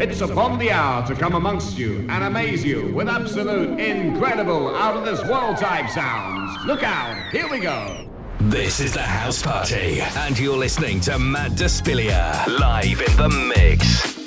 It's upon the hour to come amongst you and amaze you with absolute, incredible, out of this world type sounds. Look out, here we go. This is the House Party, and you're listening to Matt Despilia live in the mix.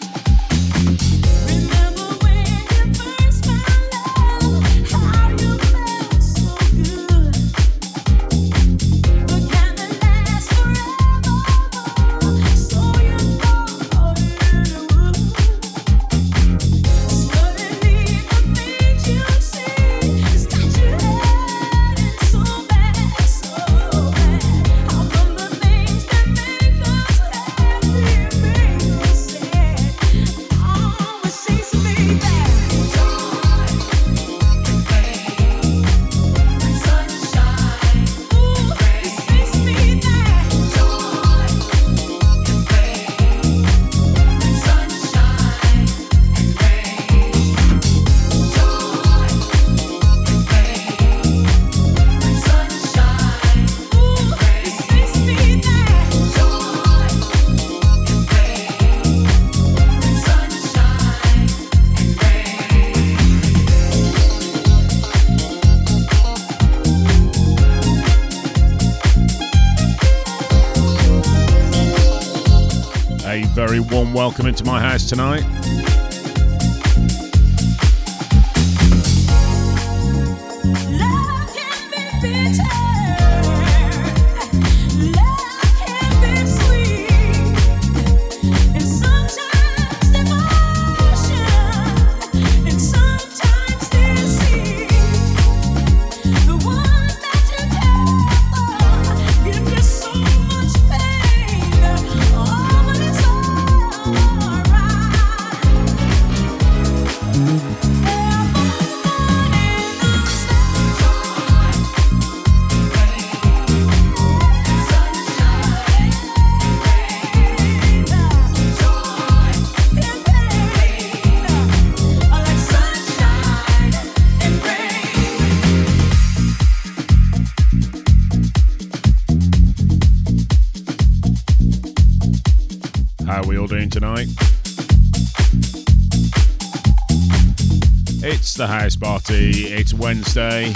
Welcome into my house tonight. The house party. It's Wednesday.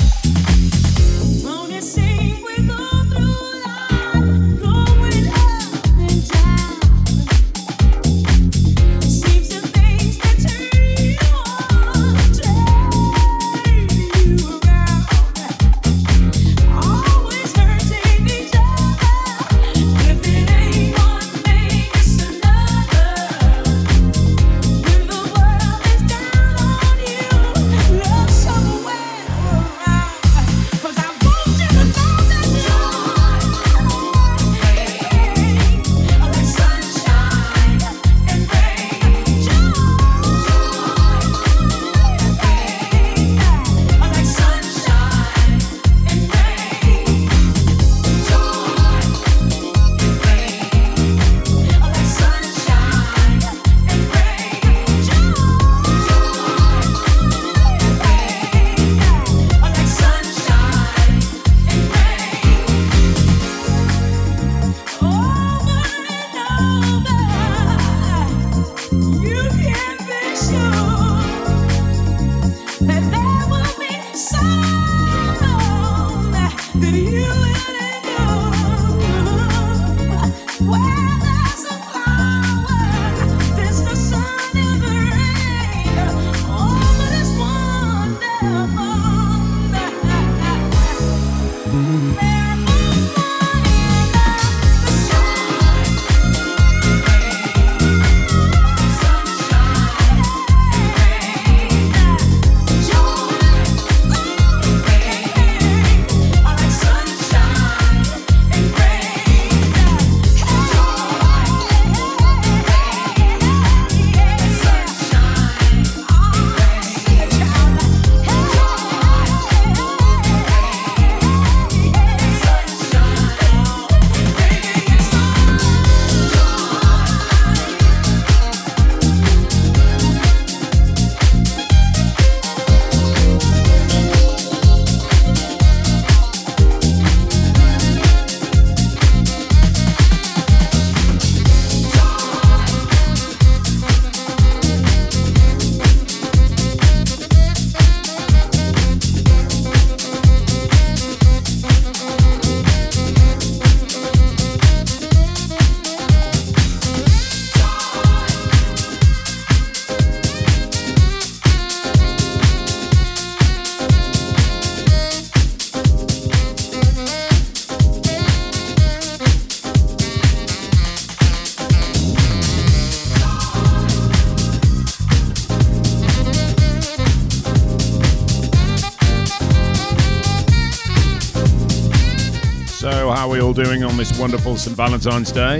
doing on this wonderful St. Valentine's Day.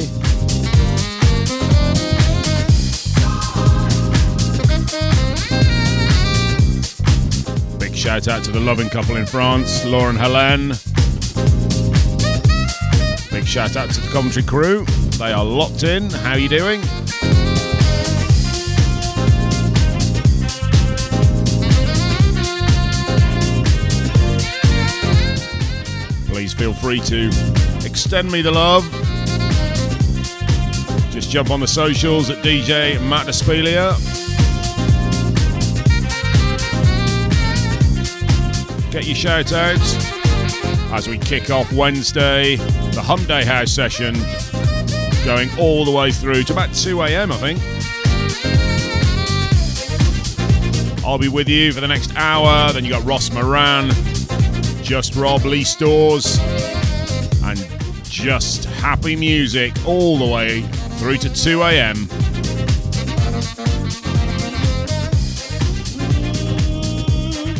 Big shout out to the loving couple in France, Lauren and Helene. Big shout out to the commentary crew. They are locked in. How are you doing? feel free to Extend Me the Love. Just jump on the socials at DJ Matt Aspilia. Get your shout outs as we kick off Wednesday, the Hump Day House session, going all the way through to about 2 a.m., I think. I'll be with you for the next hour. Then you got Ross Moran, Just Rob, Lee Stores, just happy music all the way through to 2 a.m.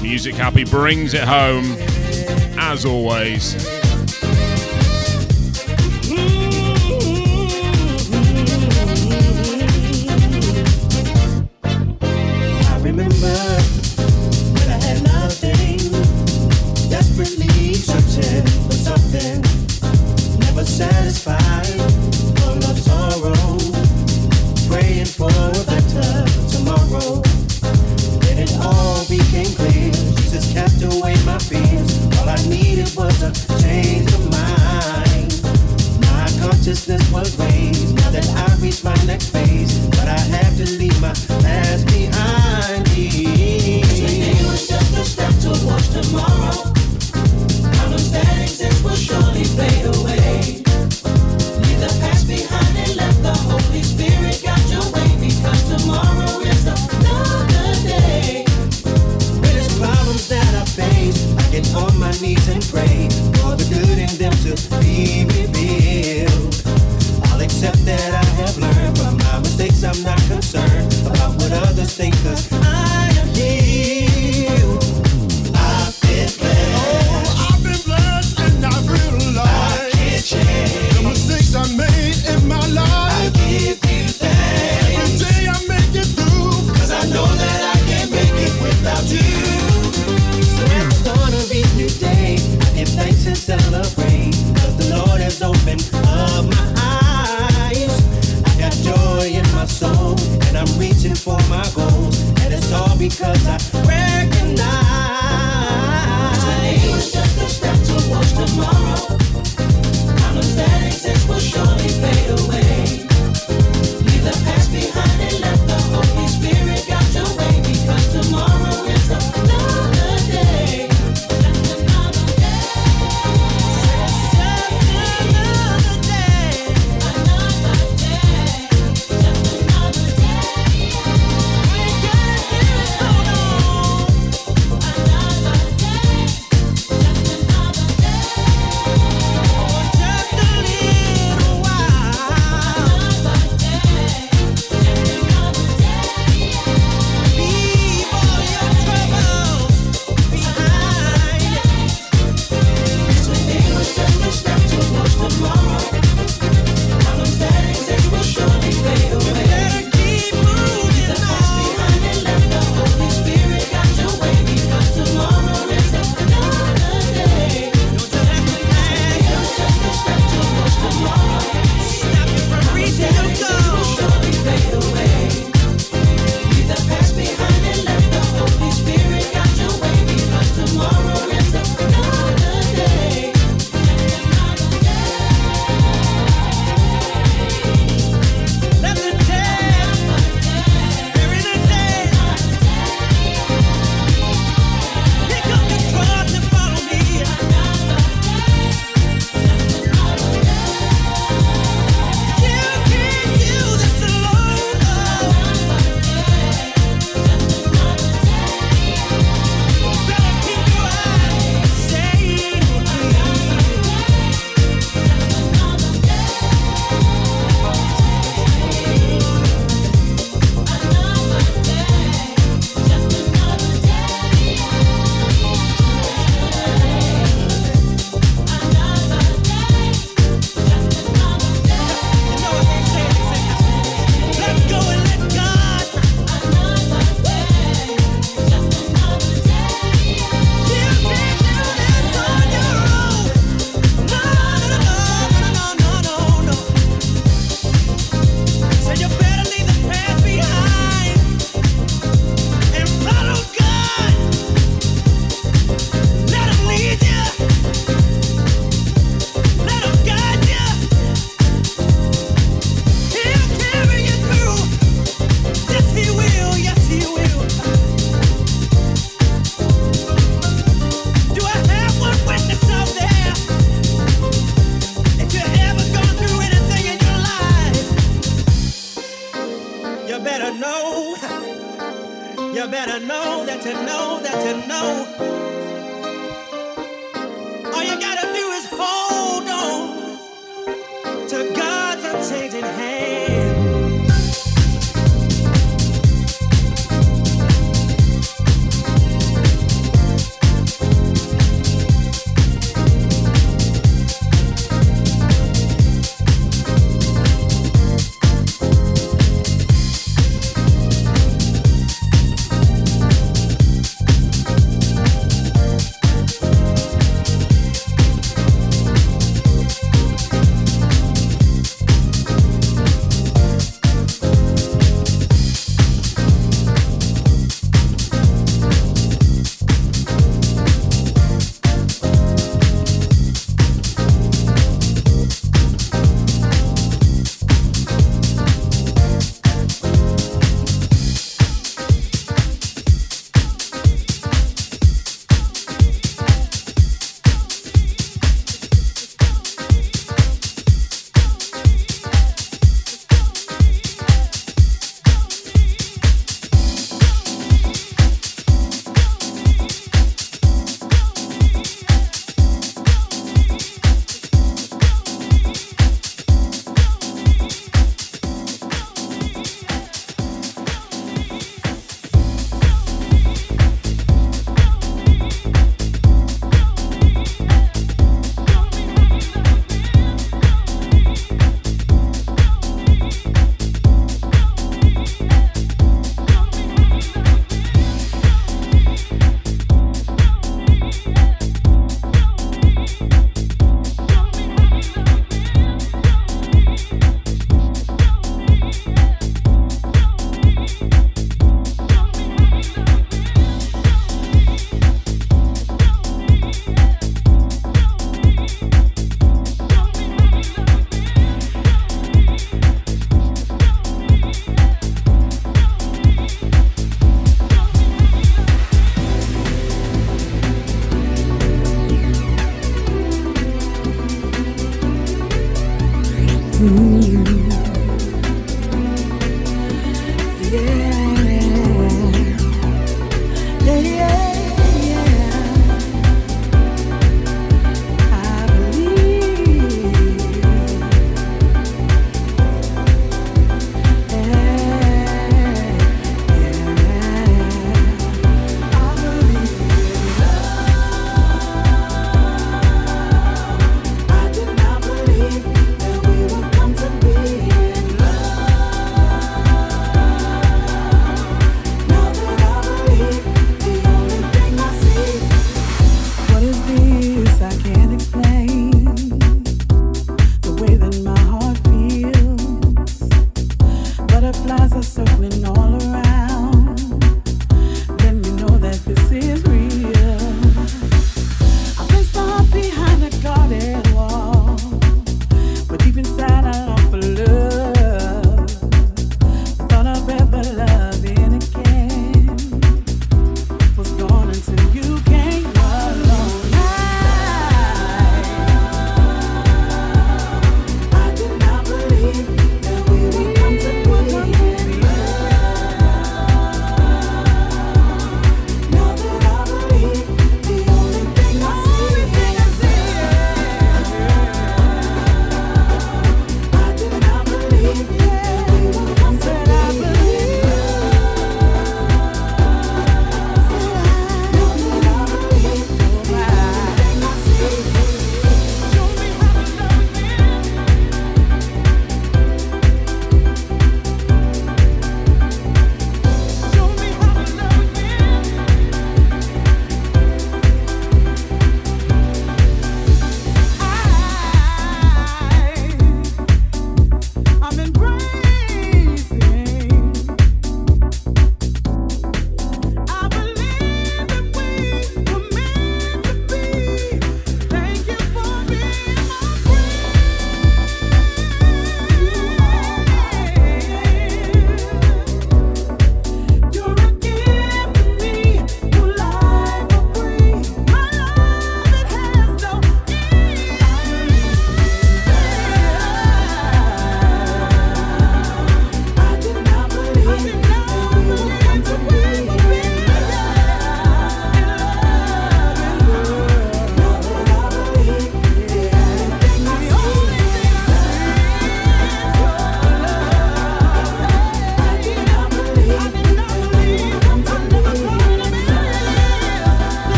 Music Happy brings it home, as always.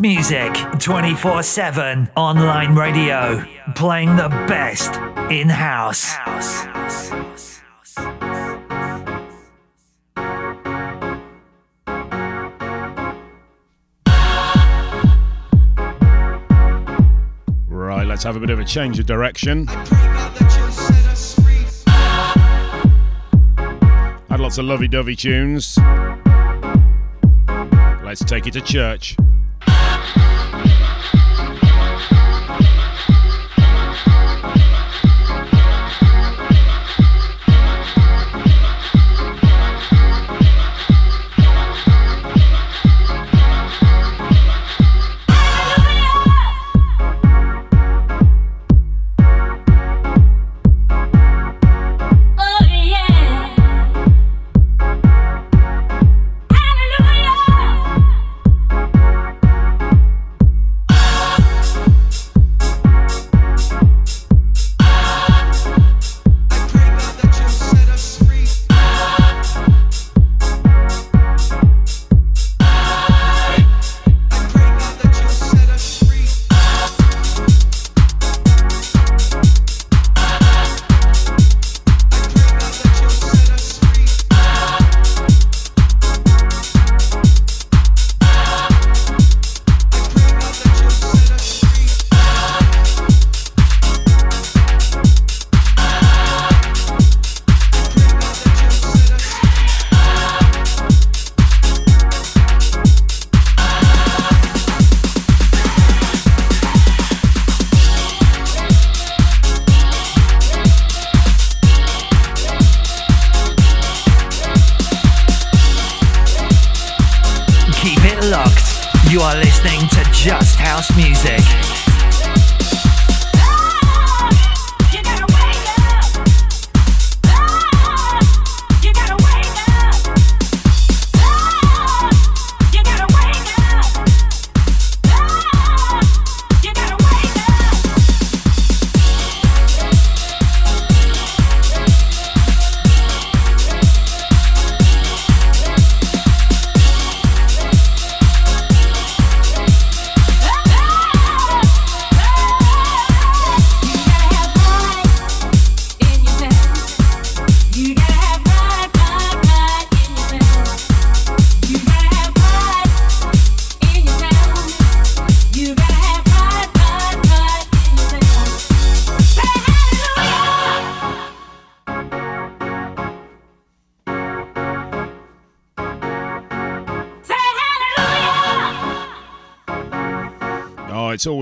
Just music, 24 7 online radio, playing the best in house. Right, let's have a bit of a change of direction. Had lots of lovey dovey tunes. Let's take it to church. You are listening to Just House Music.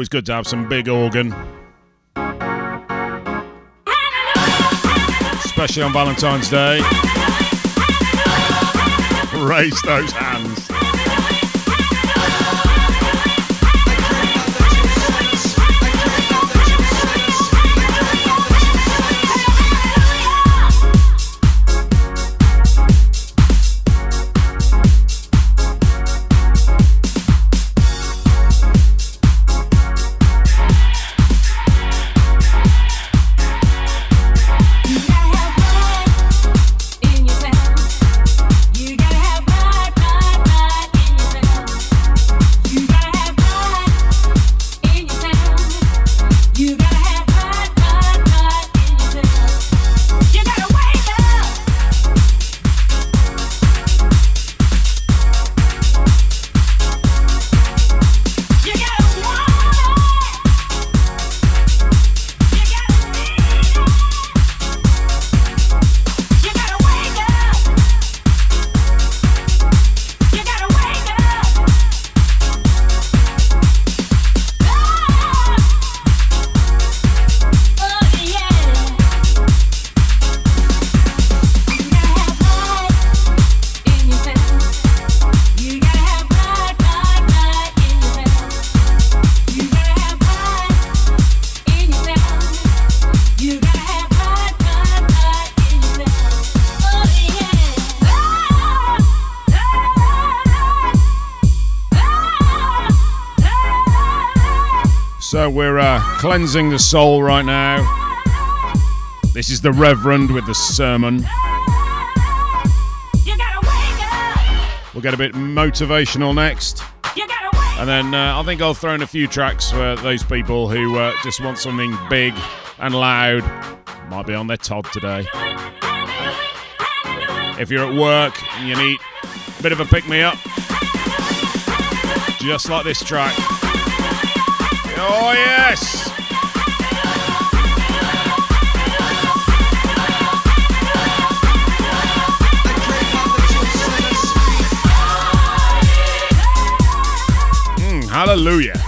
Always good to have some big organ. Especially on Valentine's Day. Raise those hands. cleansing the soul right now. This is the Reverend with the sermon. We'll get a bit motivational next. And then uh, I think I'll throw in a few tracks for those people who uh, just want something big and loud. Might be on their Todd today. If you're at work and you need a bit of a pick me up, just like this track. Oh, yes! Hallelujah.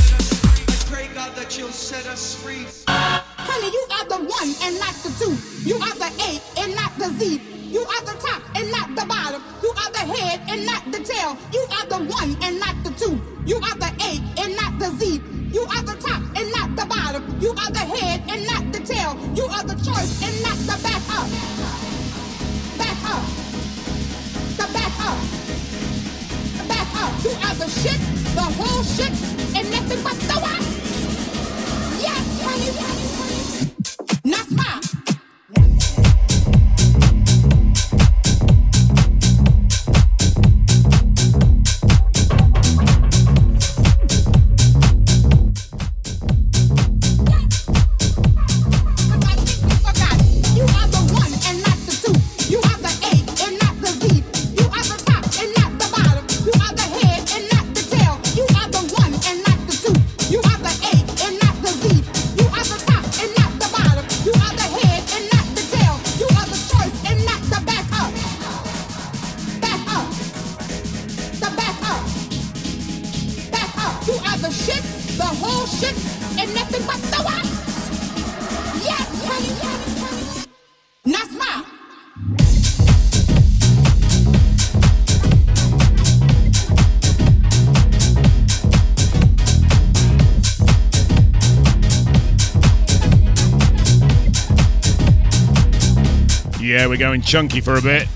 Yeah, we're going chunky for a bit.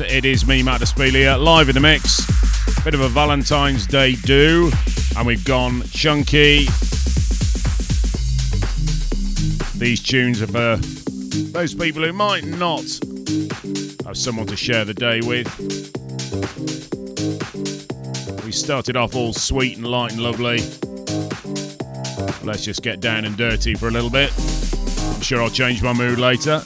It is me, Matt Despelia, live in the mix. Bit of a Valentine's Day do, and we've gone chunky. These tunes are for those people who might not have someone to share the day with. We started off all sweet and light and lovely. Let's just get down and dirty for a little bit. I'm sure I'll change my mood later.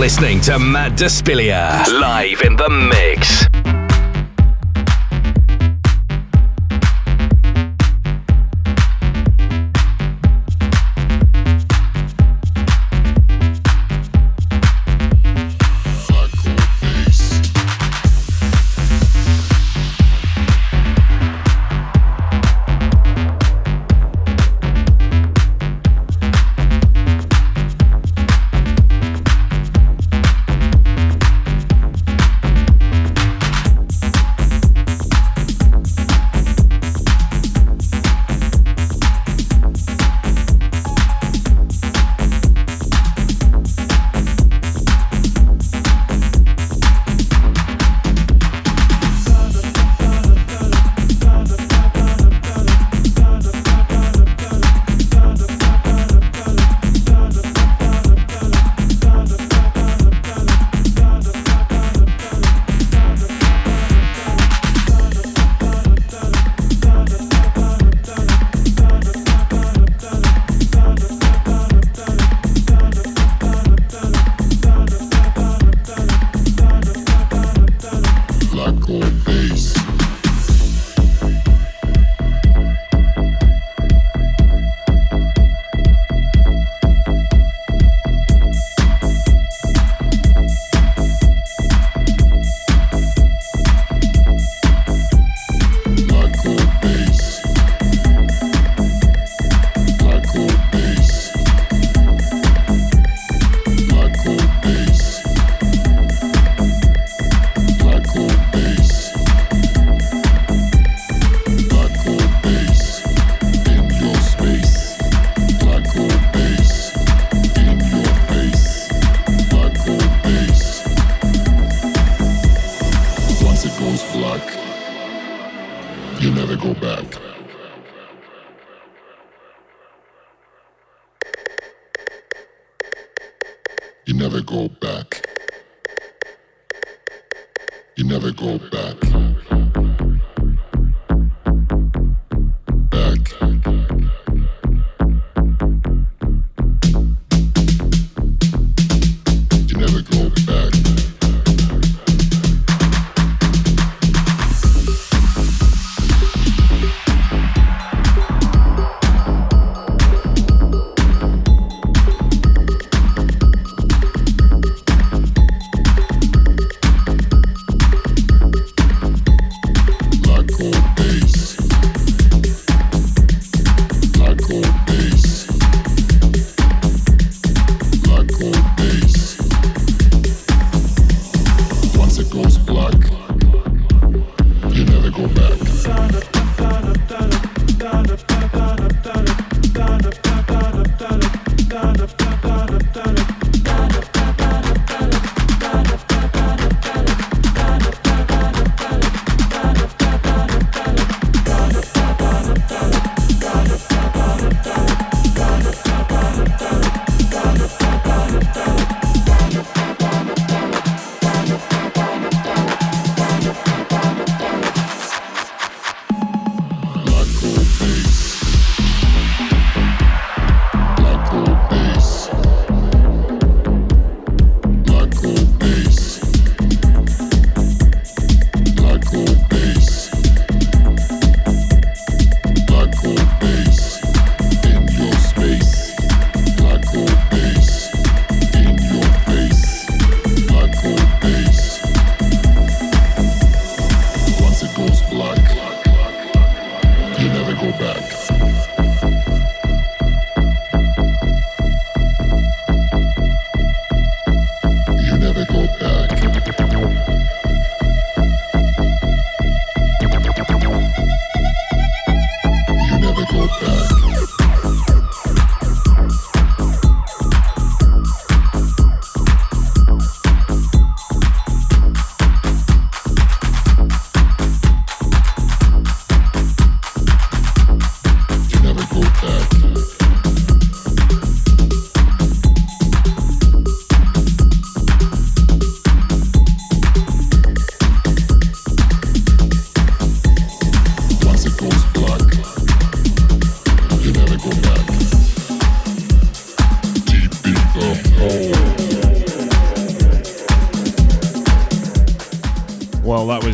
Listening to Matt Despelia live in the mix.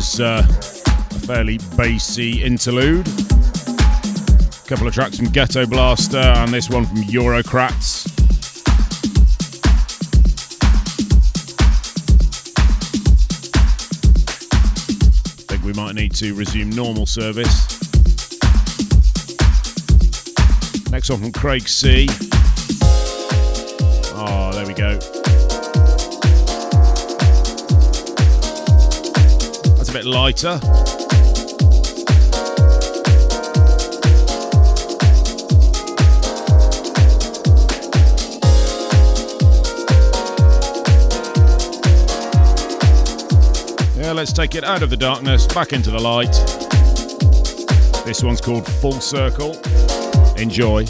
Was uh, a fairly bassy interlude. A couple of tracks from Ghetto Blaster and this one from Eurocrats. I think we might need to resume normal service. Next one from Craig C. Oh, there we go. Bit lighter. Yeah, let's take it out of the darkness, back into the light. This one's called Full Circle. Enjoy.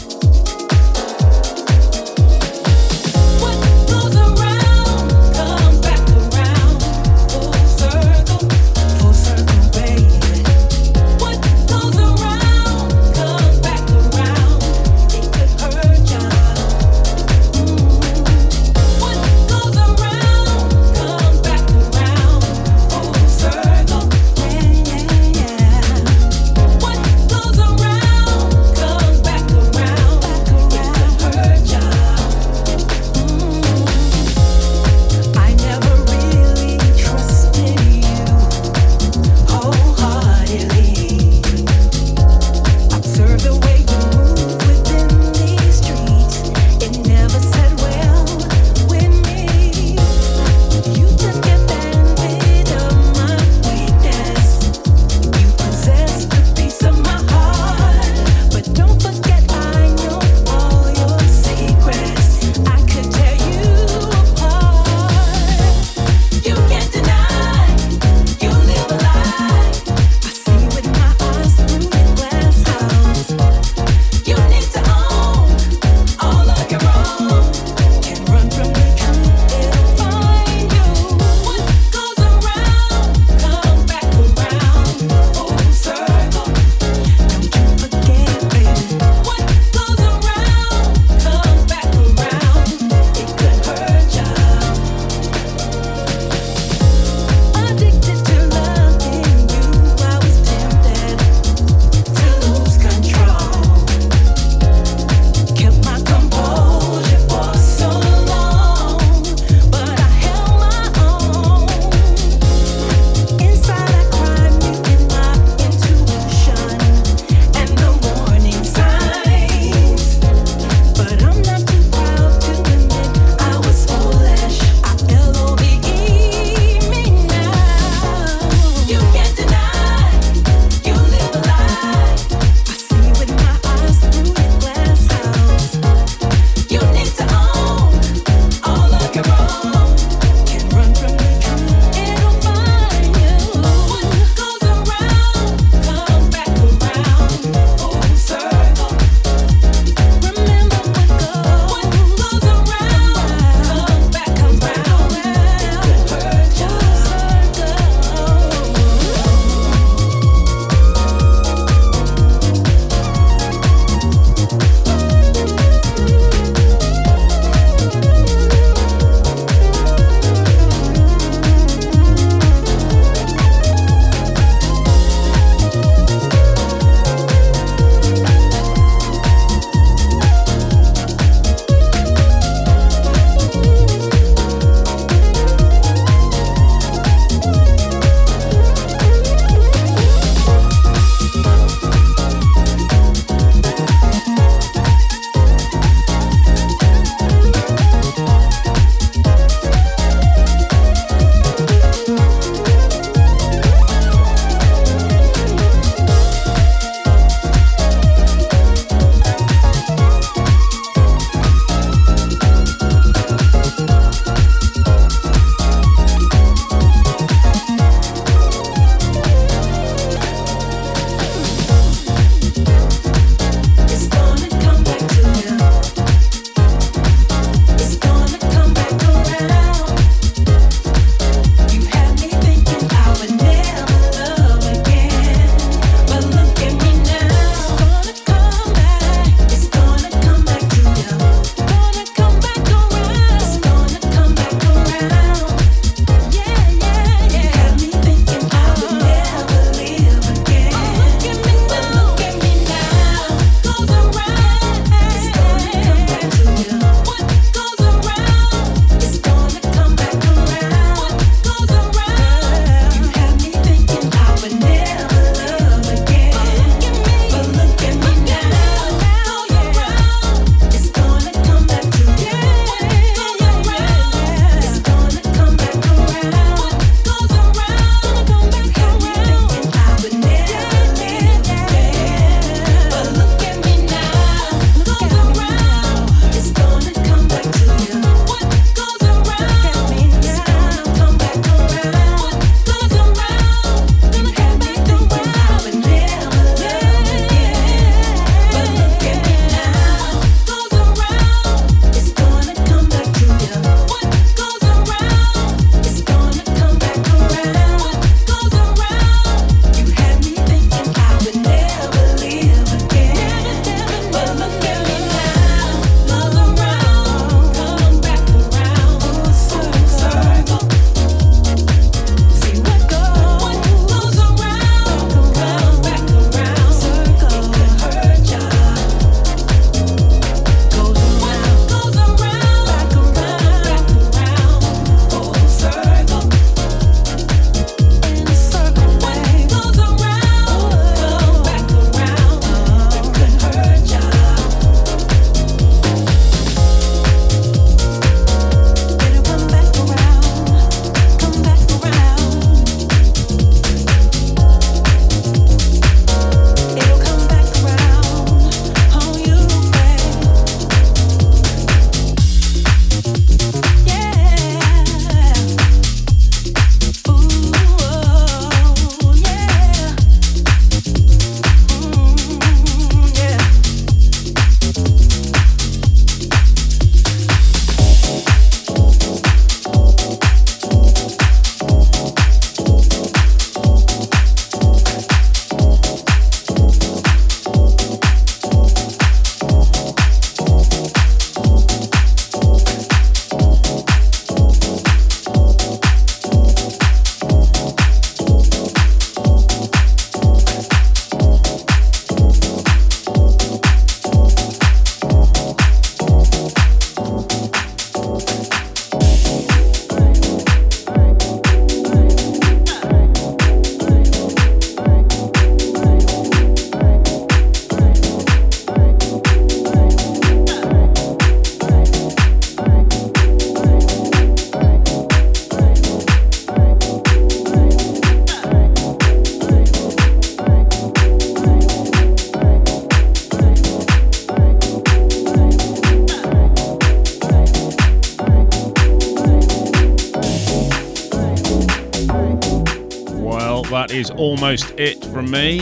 Is almost it from me.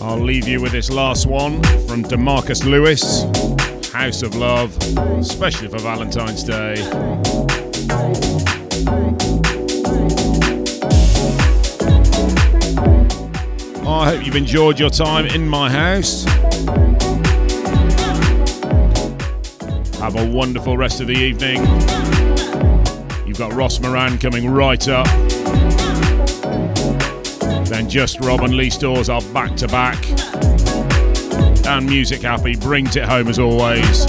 I'll leave you with this last one from DeMarkus Lewis, House of Love, especially for Valentine's Day. Hope you've enjoyed your time in my house. Have a wonderful rest of the evening. You've got Ross Moran coming right up. Then Just Rob and Lee Stores are back to back. And Music Happy brings it home as always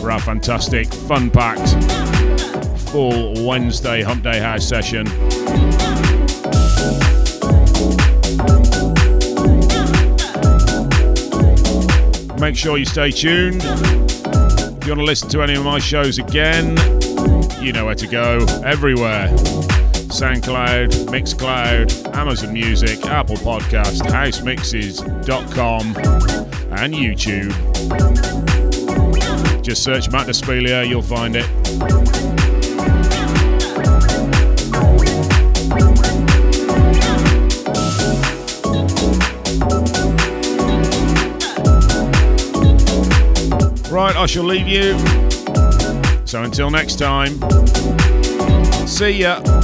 for our fantastic, fun packed, full Wednesday Hump Day House session. Make sure you stay tuned. If you want to listen to any of my shows again, you know where to go. Everywhere. SoundCloud, Mixcloud, Amazon Music, Apple Podcast, HouseMixes.com, and YouTube. Just search Matt Despelia, you'll find it. Right, I shall leave you. So until next time, see ya.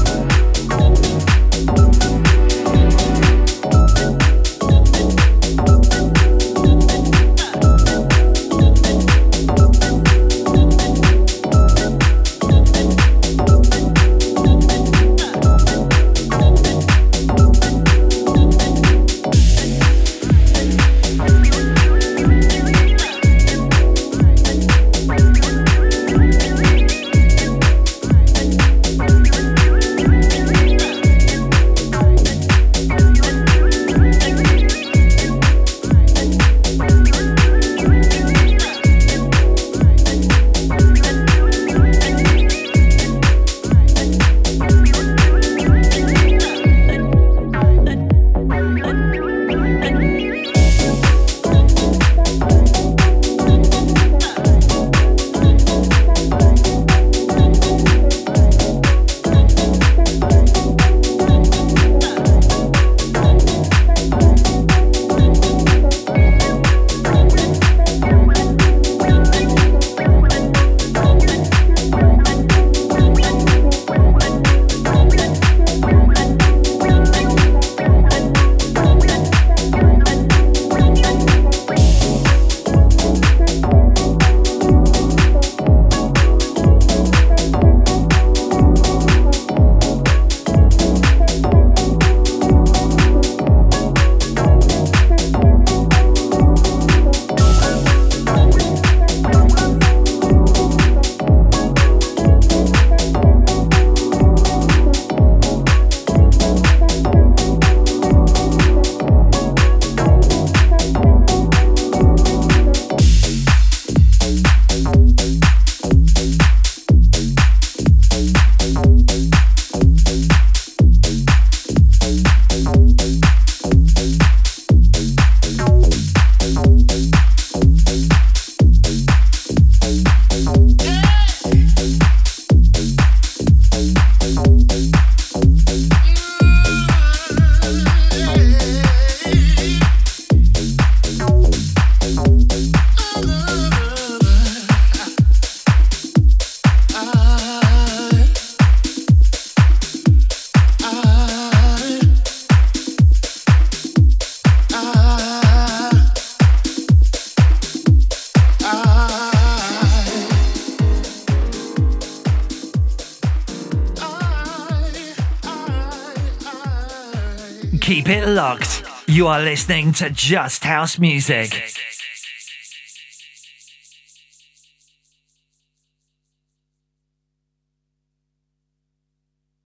Keep it locked. You are listening to Just House Music.